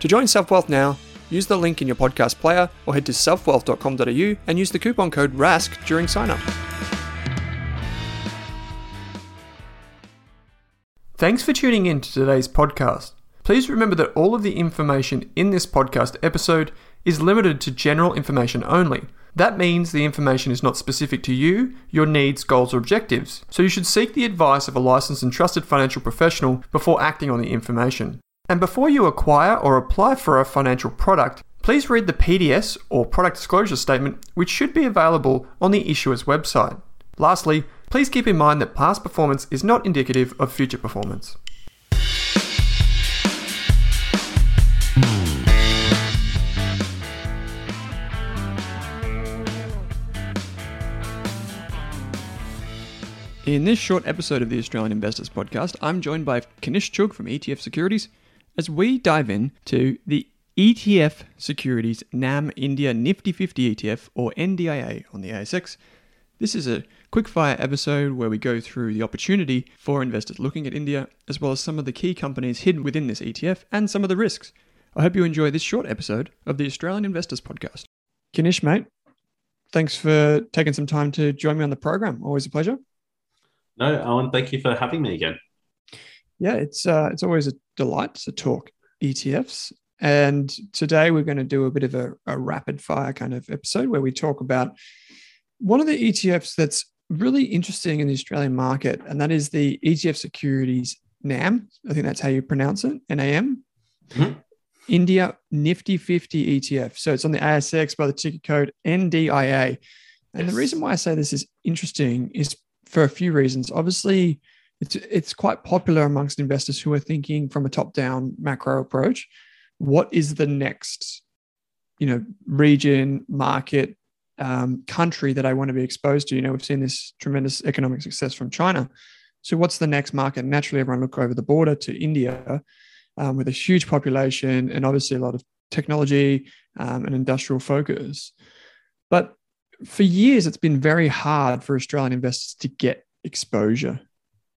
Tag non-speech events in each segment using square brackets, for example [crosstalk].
To join SelfWealth now, use the link in your podcast player or head to selfwealth.com.au and use the coupon code RASK during sign up. Thanks for tuning in to today's podcast. Please remember that all of the information in this podcast episode is limited to general information only. That means the information is not specific to you, your needs, goals, or objectives, so you should seek the advice of a licensed and trusted financial professional before acting on the information. And before you acquire or apply for a financial product, please read the PDS or product disclosure statement, which should be available on the issuer's website. Lastly, please keep in mind that past performance is not indicative of future performance. In this short episode of the Australian Investors Podcast, I'm joined by Kanish Chugh from ETF Securities as we dive in to the ETF Securities NAM India Nifty 50 ETF or NDIA on the ASX. This is a quickfire episode where we go through the opportunity for investors looking at India, as well as some of the key companies hidden within this ETF and some of the risks. I hope you enjoy this short episode of the Australian Investors Podcast. Kanish, mate, thanks for taking some time to join me on the program. Always a pleasure. No, Owen, thank you for having me again. Yeah, it's uh, it's always a delight to talk ETFs. And today we're going to do a bit of a, a rapid fire kind of episode where we talk about one of the ETFs that's really interesting in the Australian market, and that is the ETF Securities NAM. I think that's how you pronounce it, NAM. Mm-hmm. India Nifty 50 ETF. So it's on the ASX by the ticker code NDIA. And yes. the reason why I say this is interesting is for a few reasons. Obviously, it's it's quite popular amongst investors who are thinking from a top-down macro approach. What is the next, you know, region, market, um, country that I want to be exposed to? You know, we've seen this tremendous economic success from China. So, what's the next market? Naturally, everyone look over the border to India, um, with a huge population and obviously a lot of technology um, and industrial focus. But for years, it's been very hard for Australian investors to get exposure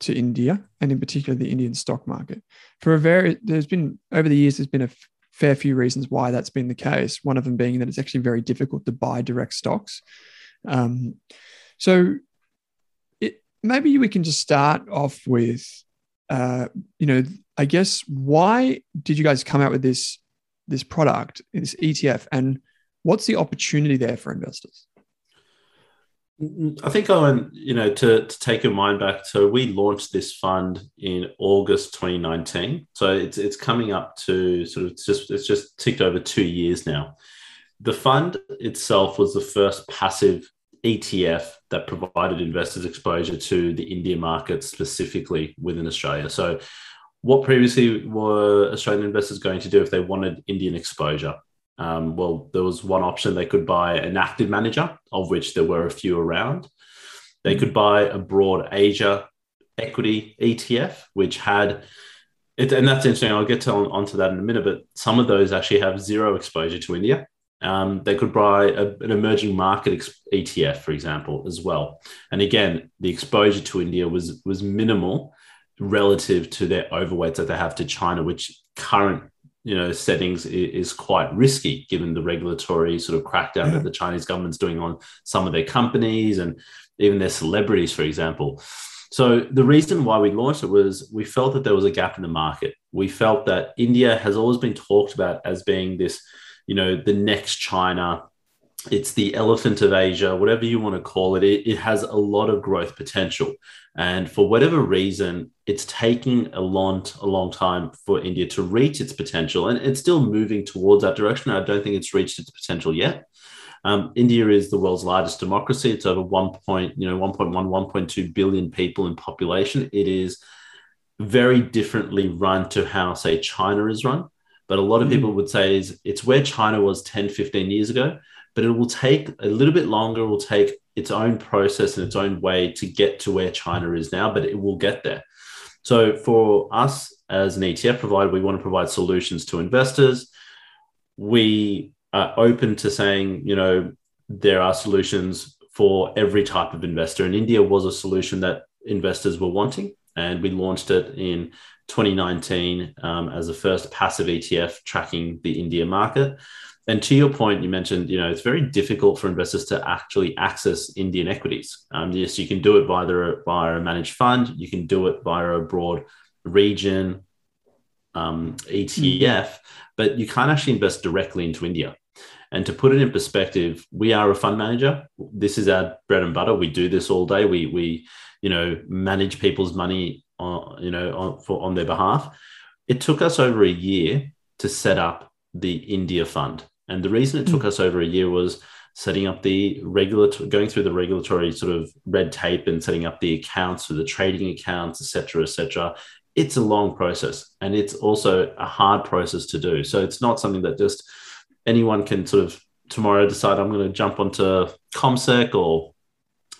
to India and in particular the Indian stock market. For a very, there's been over the years, there's been a f- fair few reasons why that's been the case. One of them being that it's actually very difficult to buy direct stocks. Um, so, it, maybe we can just start off with, uh, you know, I guess why did you guys come out with this this product, this ETF, and what's the opportunity there for investors? I think I Owen, you know, to, to take your mind back, so we launched this fund in August 2019. So it's it's coming up to sort of just it's just ticked over two years now. The fund itself was the first passive ETF that provided investors exposure to the India market specifically within Australia. So what previously were Australian investors going to do if they wanted Indian exposure? Um, well, there was one option they could buy an active manager, of which there were a few around. They could buy a broad Asia equity ETF, which had it, and that's interesting. I'll get to on, onto that in a minute, but some of those actually have zero exposure to India. Um, they could buy a, an emerging market ex- ETF, for example, as well. And again, the exposure to India was was minimal relative to their overweights that they have to China, which current you know settings is, quite risky given the regulatory sort of crackdown yeah. that the Chinese government's doing on some of their companies and even their celebrities, for example. So the reason why we launched it was we felt that there was a gap in the market. We felt that India has always been talked about as being this, you know, the next China. It's the elephant of Asia, whatever you want to call it. It, it has a lot of growth potential. And for whatever reason, it's taking a long, a long time for India to reach its potential. And it's still moving towards that direction. I don't think it's reached its potential yet. Um, India is the world's largest democracy. It's over 1. Point, you know, 1.1, 1.2 billion people in population. It is very differently run to how, say, China is run. But a lot of mm-hmm. people would say is it's where China was 10, 15 years ago, but it will take a little bit longer. Will take its own process and its own way to get to where China is now, but it will get there. So for us as an ETF provider, we want to provide solutions to investors. We are open to saying, you know, there are solutions for every type of investor. And India was a solution that investors were wanting. And we launched it in 2019 um, as the first passive ETF tracking the India market and to your point, you mentioned, you know, it's very difficult for investors to actually access Indian equities. Um, yes, you can do it via, the, via a managed fund. You can do it via a broad region um, ETF, mm-hmm. but you can't actually invest directly into India. And to put it in perspective, we are a fund manager. This is our bread and butter. We do this all day. We, we you know, manage people's money, on, you know, on, for, on their behalf. It took us over a year to set up the India fund. And the reason it took mm. us over a year was setting up the regulatory, going through the regulatory sort of red tape and setting up the accounts for the trading accounts, et cetera, et cetera. It's a long process and it's also a hard process to do. So it's not something that just anyone can sort of tomorrow decide I'm going to jump onto CommSec or,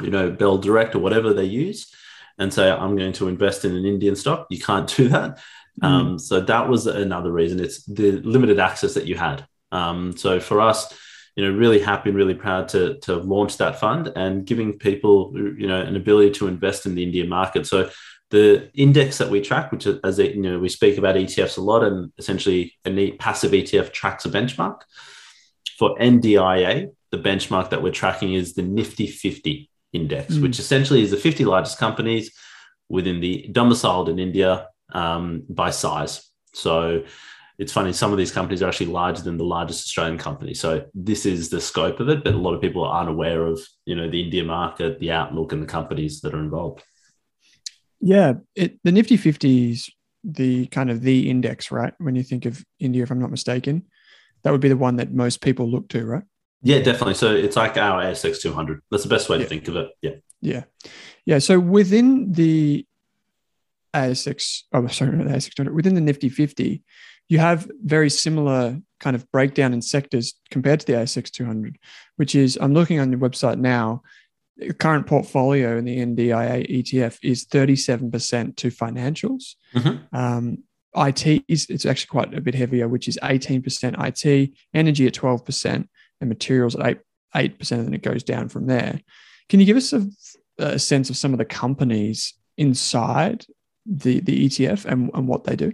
you know, Bell Direct or whatever they use and say, I'm going to invest in an Indian stock. You can't do that. Mm. Um, so that was another reason. It's the limited access that you had. Um, so for us, you know, really happy and really proud to, to launch that fund and giving people, you know, an ability to invest in the Indian market. So the index that we track, which is, as you know, we speak about ETFs a lot, and essentially a passive ETF tracks a benchmark. For NDIA, the benchmark that we're tracking is the Nifty 50 index, mm. which essentially is the 50 largest companies within the domiciled in India um, by size. So it's funny some of these companies are actually larger than the largest australian company. So this is the scope of it but a lot of people aren't aware of you know the india market the outlook and the companies that are involved. Yeah it, the nifty 50 is the kind of the index right? When you think of india if i'm not mistaken that would be the one that most people look to right? Yeah definitely. So it's like our asx 200 that's the best way yeah. to think of it. Yeah. Yeah. Yeah so within the asx oh sorry the asx 200 within the nifty 50 you have very similar kind of breakdown in sectors compared to the ASX 200, which is I'm looking on your website now. The current portfolio in the NDIA ETF is 37% to financials. Mm-hmm. Um, IT is it's actually quite a bit heavier, which is 18% IT, energy at 12%, and materials at 8 8%, and then it goes down from there. Can you give us a, a sense of some of the companies inside the, the ETF and, and what they do?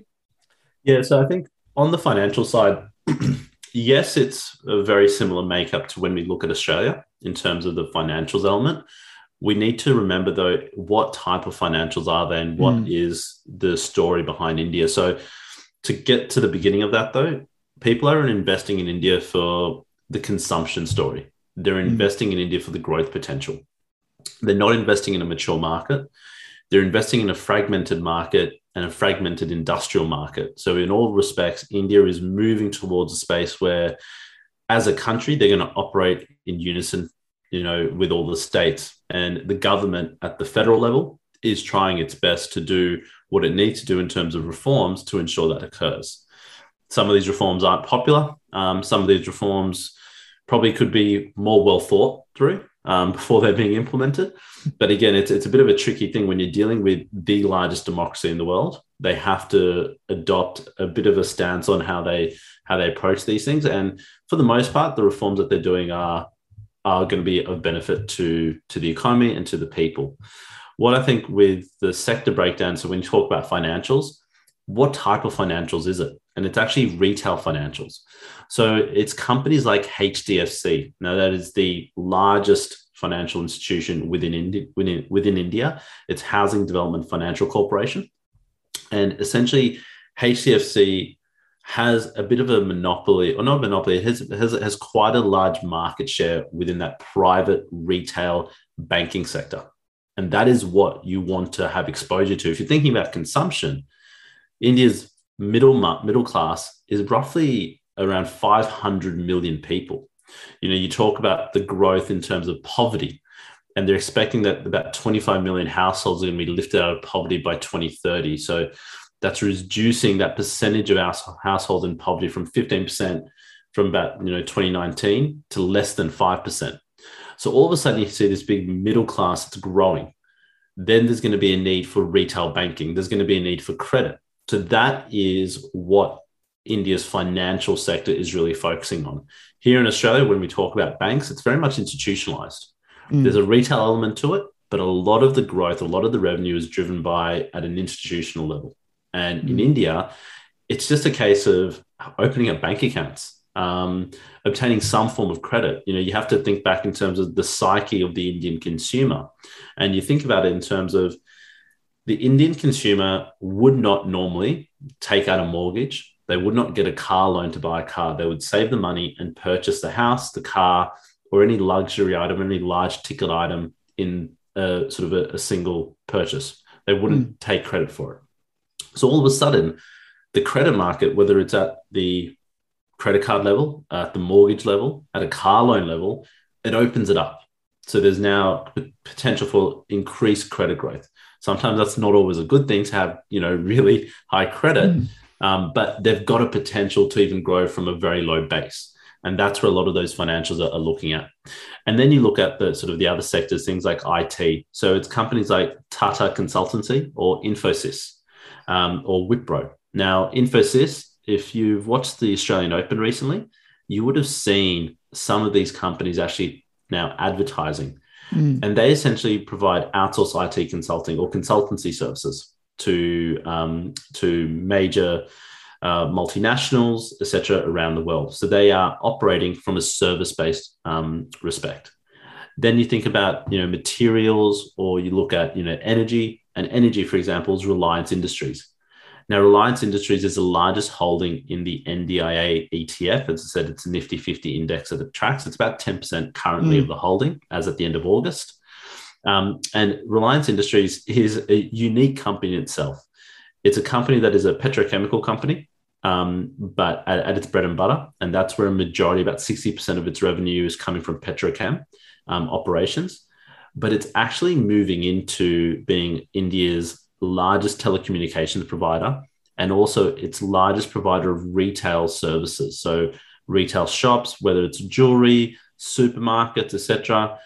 Yeah, so I think on the financial side, [clears throat] yes, it's a very similar makeup to when we look at Australia in terms of the financials element. we need to remember though what type of financials are they and what mm. is the story behind India. So to get to the beginning of that though, people are investing in India for the consumption story. They're mm. investing in India for the growth potential. They're not investing in a mature market. They're investing in a fragmented market and a fragmented industrial market. So, in all respects, India is moving towards a space where, as a country, they're going to operate in unison, you know, with all the states. And the government at the federal level is trying its best to do what it needs to do in terms of reforms to ensure that occurs. Some of these reforms aren't popular. Um, some of these reforms probably could be more well thought through um, [laughs] before they're being implemented. But again, it's, it's a bit of a tricky thing when you're dealing with the largest democracy in the world. They have to adopt a bit of a stance on how they how they approach these things. And for the most part, the reforms that they're doing are are going to be of benefit to to the economy and to the people. What I think with the sector breakdown, so when you talk about financials, what type of financials is it? And it's actually retail financials. So it's companies like HDFC. Now, that is the largest financial institution within, Indi- within, within India. It's Housing Development Financial Corporation. And essentially, HDFC has a bit of a monopoly, or not a monopoly, it has, has, has quite a large market share within that private retail banking sector. And that is what you want to have exposure to. If you're thinking about consumption, India's middle middle class is roughly around 500 million people. You know, you talk about the growth in terms of poverty, and they're expecting that about 25 million households are going to be lifted out of poverty by 2030. So that's reducing that percentage of our households in poverty from 15% from about you know 2019 to less than 5%. So all of a sudden you see this big middle class that's growing. Then there's going to be a need for retail banking. There's going to be a need for credit. So that is what India's financial sector is really focusing on. Here in Australia, when we talk about banks, it's very much institutionalized. Mm. There's a retail element to it, but a lot of the growth, a lot of the revenue is driven by at an institutional level. And mm. in India, it's just a case of opening up bank accounts, um, obtaining some form of credit. You know, you have to think back in terms of the psyche of the Indian consumer, and you think about it in terms of the Indian consumer would not normally take out a mortgage. They would not get a car loan to buy a car. They would save the money and purchase the house, the car, or any luxury item, any large ticket item in a sort of a, a single purchase. They wouldn't mm. take credit for it. So all of a sudden, the credit market, whether it's at the credit card level, at the mortgage level, at a car loan level, it opens it up. So there's now potential for increased credit growth. Sometimes that's not always a good thing to have, you know, [laughs] really high credit, mm. Um, but they've got a potential to even grow from a very low base. And that's where a lot of those financials are, are looking at. And then you look at the sort of the other sectors, things like IT. So it's companies like Tata Consultancy or Infosys um, or Wipro. Now, Infosys, if you've watched the Australian Open recently, you would have seen some of these companies actually now advertising Mm. And they essentially provide outsourced IT consulting or consultancy services to, um, to major uh, multinationals, etc., around the world. So they are operating from a service-based um, respect. Then you think about you know materials, or you look at you know energy. And energy, for example, is Reliance Industries. Now, Reliance Industries is the largest holding in the NDIA ETF. As I said, it's a Nifty 50 index that it tracks. It's about 10% currently mm. of the holding as at the end of August. Um, and Reliance Industries is a unique company itself. It's a company that is a petrochemical company, um, but at, at, its bread and butter. And that's where a majority, about 60% of its revenue is coming from petrochem um, operations. But it's actually moving into being India's largest telecommunications provider and also its largest provider of retail services. So retail shops, whether it's jewelry, supermarkets, etc.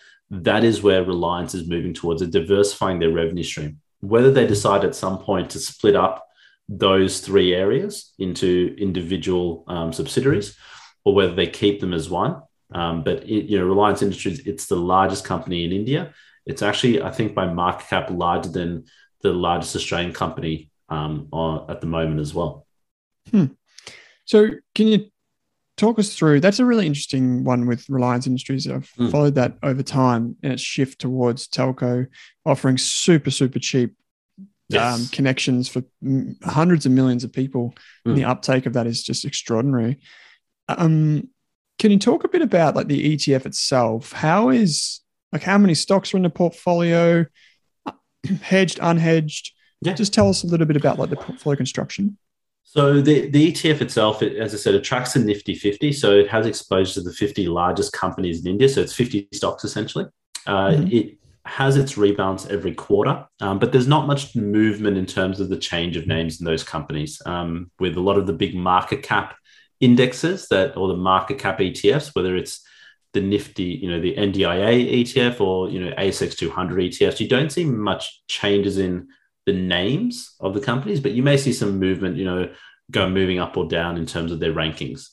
That is where Reliance is moving towards, a diversifying their revenue stream. Whether they decide at some point to split up those three areas into individual um, subsidiaries, or whether they keep them as one. Um, but it, you know, Reliance Industries, it's the largest company in India. It's actually, I think, by market cap larger than the largest Australian company um, on, at the moment as well. Hmm. So, can you talk us through that's a really interesting one with Reliance Industries. I've Mm. followed that over time and its shift towards telco, offering super, super cheap Yes. um, connections for hundreds of millions of people. And Mm. the uptake of that is just extraordinary. Um, can you talk a bit about like the ETF itself? How is like how many stocks are in the portfolio? [clears throat] Hedged, unhedged? Yeah. Just tell us a little bit about like the portfolio construction. So the, the ETF itself, it, as I said, it tracks the Nifty 50. So it has exposure to the 50 largest companies in India. So it's 50 stocks essentially. Uh, Mhm. It has its rebounds every quarter, um, but there's not much movement in terms of the change of names in those companies. Um, with a lot of the big market cap indexes that, or the market cap ETFs, whether it's the Nifty, you know, the NDIA ETF or you know ASX 200 ETFs, you don't see much changes in the names of the companies, but you may see some movement, you know, go moving up or down in terms of their rankings.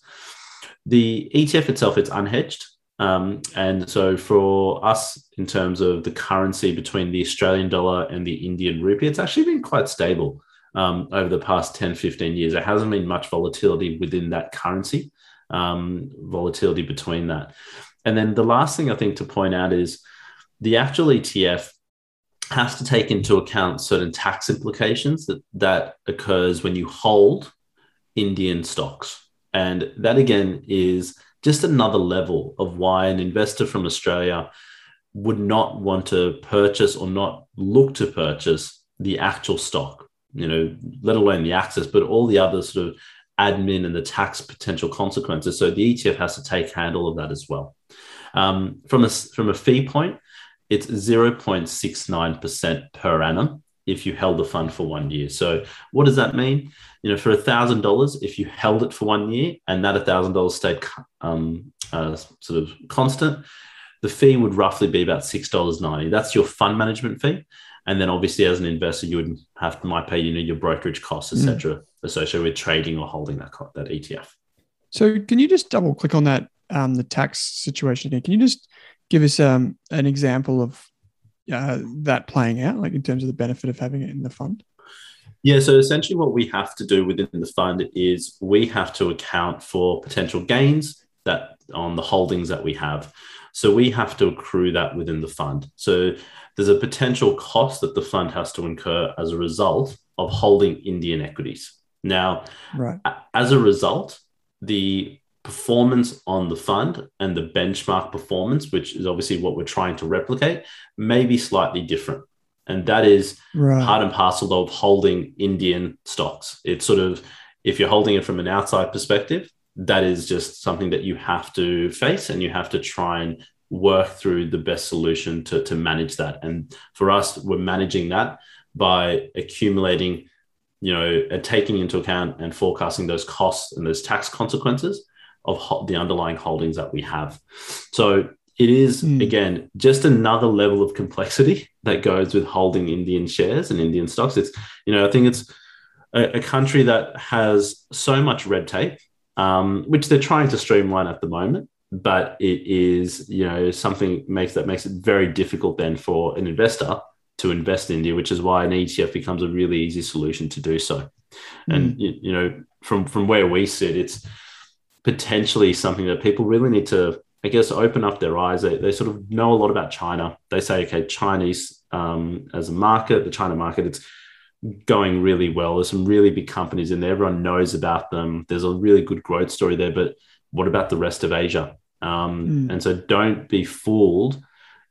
The ETF itself, it's unhedged. Um, and so for us, in terms of the currency between the Australian dollar and the Indian rupee, it's actually been quite stable um, over the past 10, 15 years. There hasn't been much volatility within that currency, um, volatility between that. And then the last thing I think to point out is the actual ETF has to take into account certain tax implications that, that occurs when you hold Indian stocks. And that again is just another level of why an investor from Australia would not want to purchase or not look to purchase the actual stock, you know, let alone the access, but all the other sort of admin and the tax potential consequences. So the ETF has to take handle of that as well. Um, from a from a fee point, it's 0.69% per annum if you held the fund for one year. So what does that mean? You know, for thousand dollars, if you held it for one year and that thousand dollars stayed um, uh, sort of constant, the fee would roughly be about six dollars ninety. That's your fund management fee, and then obviously as an investor, you would have to might pay you know your brokerage costs, etc., associated with trading or holding that that ETF. So can you just double click on that um, the tax situation here? Can you just give us um, an example of uh, that playing out, like in terms of the benefit of having it in the fund? Yeah, so essentially what we have to do within the fund is we have to account for potential gains that on the holdings that we have. So we have to accrue that within the fund. So there's a potential cost that the fund has to incur as a result of holding Indian equities. Now, Right. as a result, the performance on the fund and the benchmark performance, which is obviously what we're trying to replicate, may be slightly different. And that is Right. part and parcel of holding Indian stocks. It's sort of, if you're holding it from an outside perspective, that is just something that you have to face and you have to try and work through the best solution to, to manage that. And for us, we're managing that by accumulating, you know, taking into account and forecasting those costs and those tax consequences of the underlying holdings that we have. So it is, Hmm. again, just another level of complexity that goes with holding Indian shares and Indian stocks. It's, you know, I think it's a, a country that has so much red tape, um, which they're trying to streamline at the moment. But it is, you know, something makes that makes it very difficult then for an investor to invest in India, which is why an ETF becomes a really easy solution to do so. And you, you know, from from where we sit, it's potentially something that people really need to, I guess, open up their eyes. They, they sort of know a lot about China. They say, okay, Chinese um, as a market, the China market, it's going really well. There's some really big companies in there. Everyone knows about them. There's a really good growth story there. But what about the rest of Asia? Um, Mm. And so don't be fooled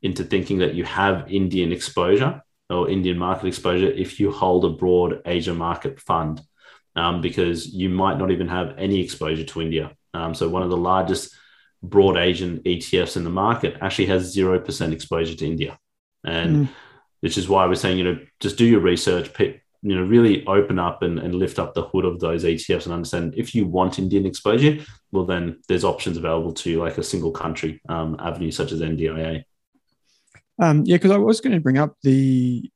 into thinking that you have Indian exposure or Indian market exposure if you hold a broad Asia market fund, um, because you might not even have any exposure to India. Um, so one of the largest broad Asian ETFs in the market actually has 0% exposure to India. And Mm. which is why we're saying, you know, just do your research, pick, you know, really open up and, and lift up the hood of those ETFs and understand if you want Indian exposure, well, then there's options available to you, like a single country um, avenue such as NDIA. Um, yeah, because I was going to bring up the,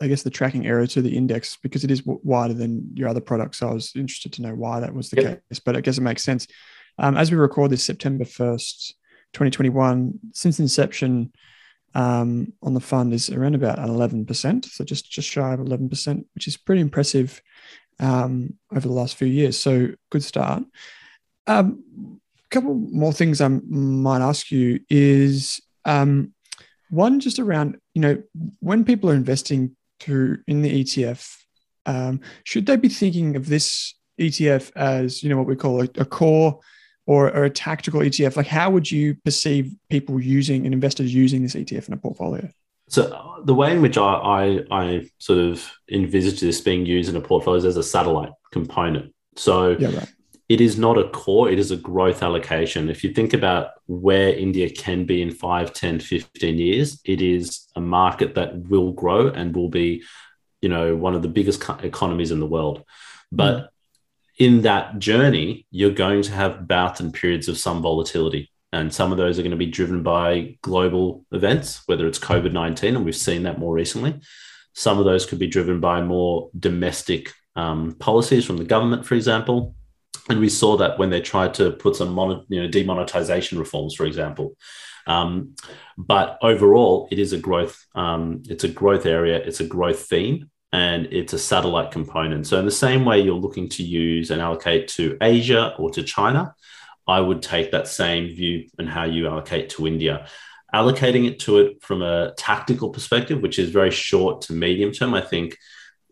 I guess the tracking error to the index because it is wider than your other products. So I was interested to know why that was the Yep. case, but I guess it makes sense. Um, as we record this September first, 2021, since inception um, on the fund is around about 11%, so just just shy of 11%, which is pretty impressive um, over the last few years. So good start. Um, couple more things I might ask you is um, one just around you know when people are investing through in the ETF, um, should they be thinking of this ETF as you know what we call a, a core or, or, a tactical ETF? Like, how would you perceive people using and investors using this ETF in a portfolio? So the way in which I, I, I sort of envisage this being used in a portfolio is as a satellite component. So yeah, right. it is not a core, it is a growth allocation. If you think about where India can be in 5, 10, 15 years, it is a market that will grow and will be, you know, one of the biggest economies in the world. But mm. In that journey, you're going to have bouts and periods of some volatility. And some of those are going to be driven by global events, whether it's COVID 19, and we've seen that more recently. Some of those could be driven by more domestic um, policies from the government, for example. And we saw that when they tried to put some mon- you know, demonetization reforms, for example. Um, but overall, it is a growth. Um, it's a growth area. It's a growth theme, and it's a satellite component. So in the same way, you're looking to use and allocate to Asia or to China, I would take that same view and how you allocate to India. Allocating it to it from a tactical perspective, which is very short to medium term, I think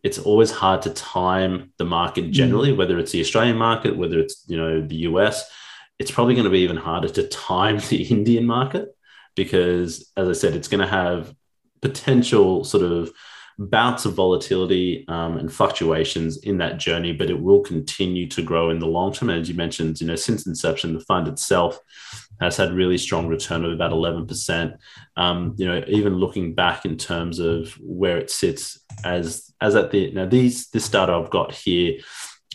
it's always hard to time the market mm. generally, whether it's the Australian market, whether it's you know the US. It's probably going to be even harder to time the [laughs] Indian market because, as I said, it's going to have potential sort of bouts of volatility um, and fluctuations in that journey, but it will continue to grow in the long term. And as you mentioned, you know, since inception, the fund itself has had really strong return of about 11%. Um, you know, even looking back in terms of where it sits as as at the now these this data I've got here.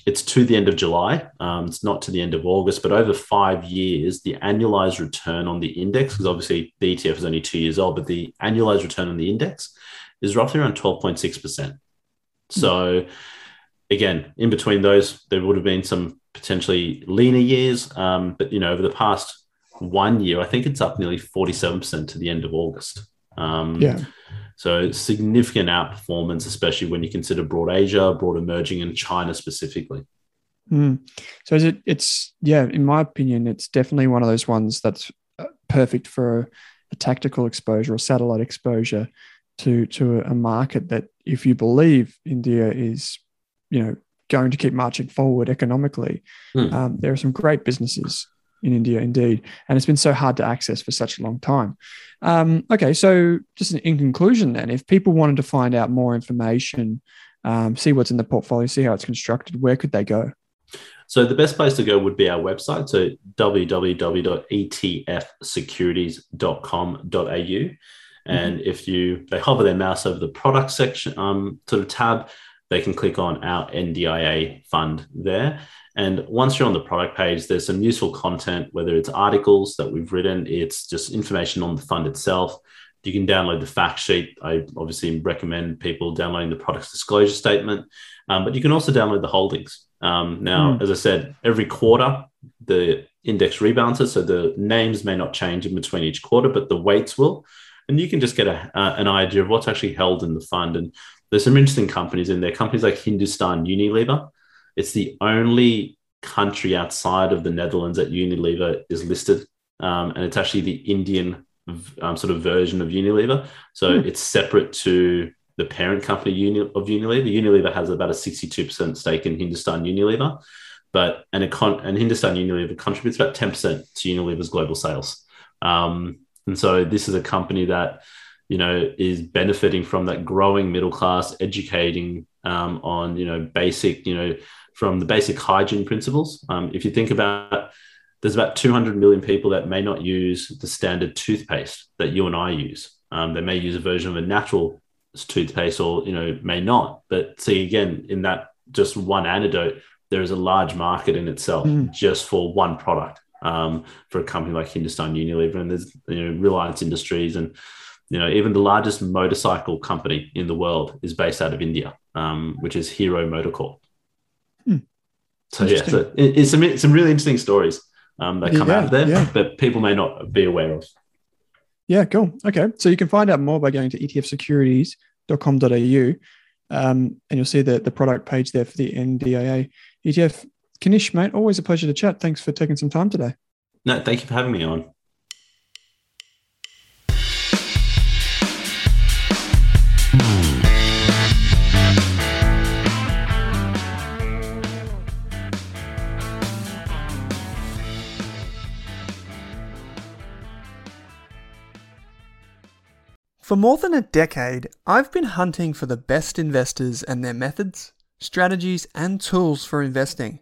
It's to the end of July. Um, it's not to the end of August, but over five years, the annualized return on the index, because obviously the ETF is only two years old, but the annualized return on the index is roughly around 12.6%. So, again, in between those, there would have been some potentially leaner years. Um, but, you know, over the past one year, I think it's up nearly 47% to the end of August. Um, yeah. So significant outperformance, especially when you consider broad Asia, broad emerging, and China specifically. Mm. So is it? It's yeah. In my opinion, it's definitely one of those ones that's uh, perfect for a tactical exposure or satellite exposure to to a market that if you believe India is, you know, going to keep marching forward economically, mm. um, there are some great businesses in India indeed, and it's been so hard to access for such a long time. Um, okay, so just in conclusion, then, if people wanted to find out more information, um, see what's in the portfolio, see how it's constructed, where could they go? So the best place to go would be our website, so www.etfsecurities.com.au. And mm-hmm. if you they hover their mouse over the product section um, sort of tab, they can click on our NDIA fund there. And once you're on the product page, there's some useful content, whether it's articles that we've written, it's just information on the fund itself. You can download the fact sheet. I obviously recommend people downloading the product's disclosure statement, um, but you can also download the holdings. Um, now, mm. as I said, every quarter the index rebalances, so the names may not change in between each quarter, but the weights will and you can just get a, uh, an idea of what's actually held in the fund. And there's some interesting companies in there. Companies like Hindustan Unilever. It's the only country outside of the Netherlands that Unilever is listed, um, and it's actually the Indian um, sort of version of Unilever. So hmm. it's separate to the parent company of Unilever. Unilever has about a 62% stake in Hindustan Unilever, but and, and Hindustan Unilever contributes about 10% to Unilever's global sales. Um, and so this is a company that, you know, is benefiting from that growing middle class, educating um, on, you know, basic, you know, from the basic hygiene principles. Um, if you think about, there's about 200 million people that may not use the standard toothpaste that you and I use. Um, they may use a version of a natural toothpaste or, you know, may not. But see, again, in that just one antidote, there is a large market in itself mm. just for one product um, for a company like Hindustan Unilever, and there's you know Reliance Industries, and you know even the largest motorcycle company in the world is based out of India, um, which is Hero MotoCorp. Hmm. So yeah, so it, it's some some really interesting stories um, that come yeah, out of there, yeah. that people may not be aware of. Yeah, cool. Okay, so you can find out more by going to etfsecurities.com.au. Um, and you'll see the, the product page there for the NDIA ETF. Kanish, mate, always a pleasure to chat. Thanks for taking some time today. No, thank you for having me on. For more than a decade, I've been hunting for the best investors and their methods, strategies, and tools for investing.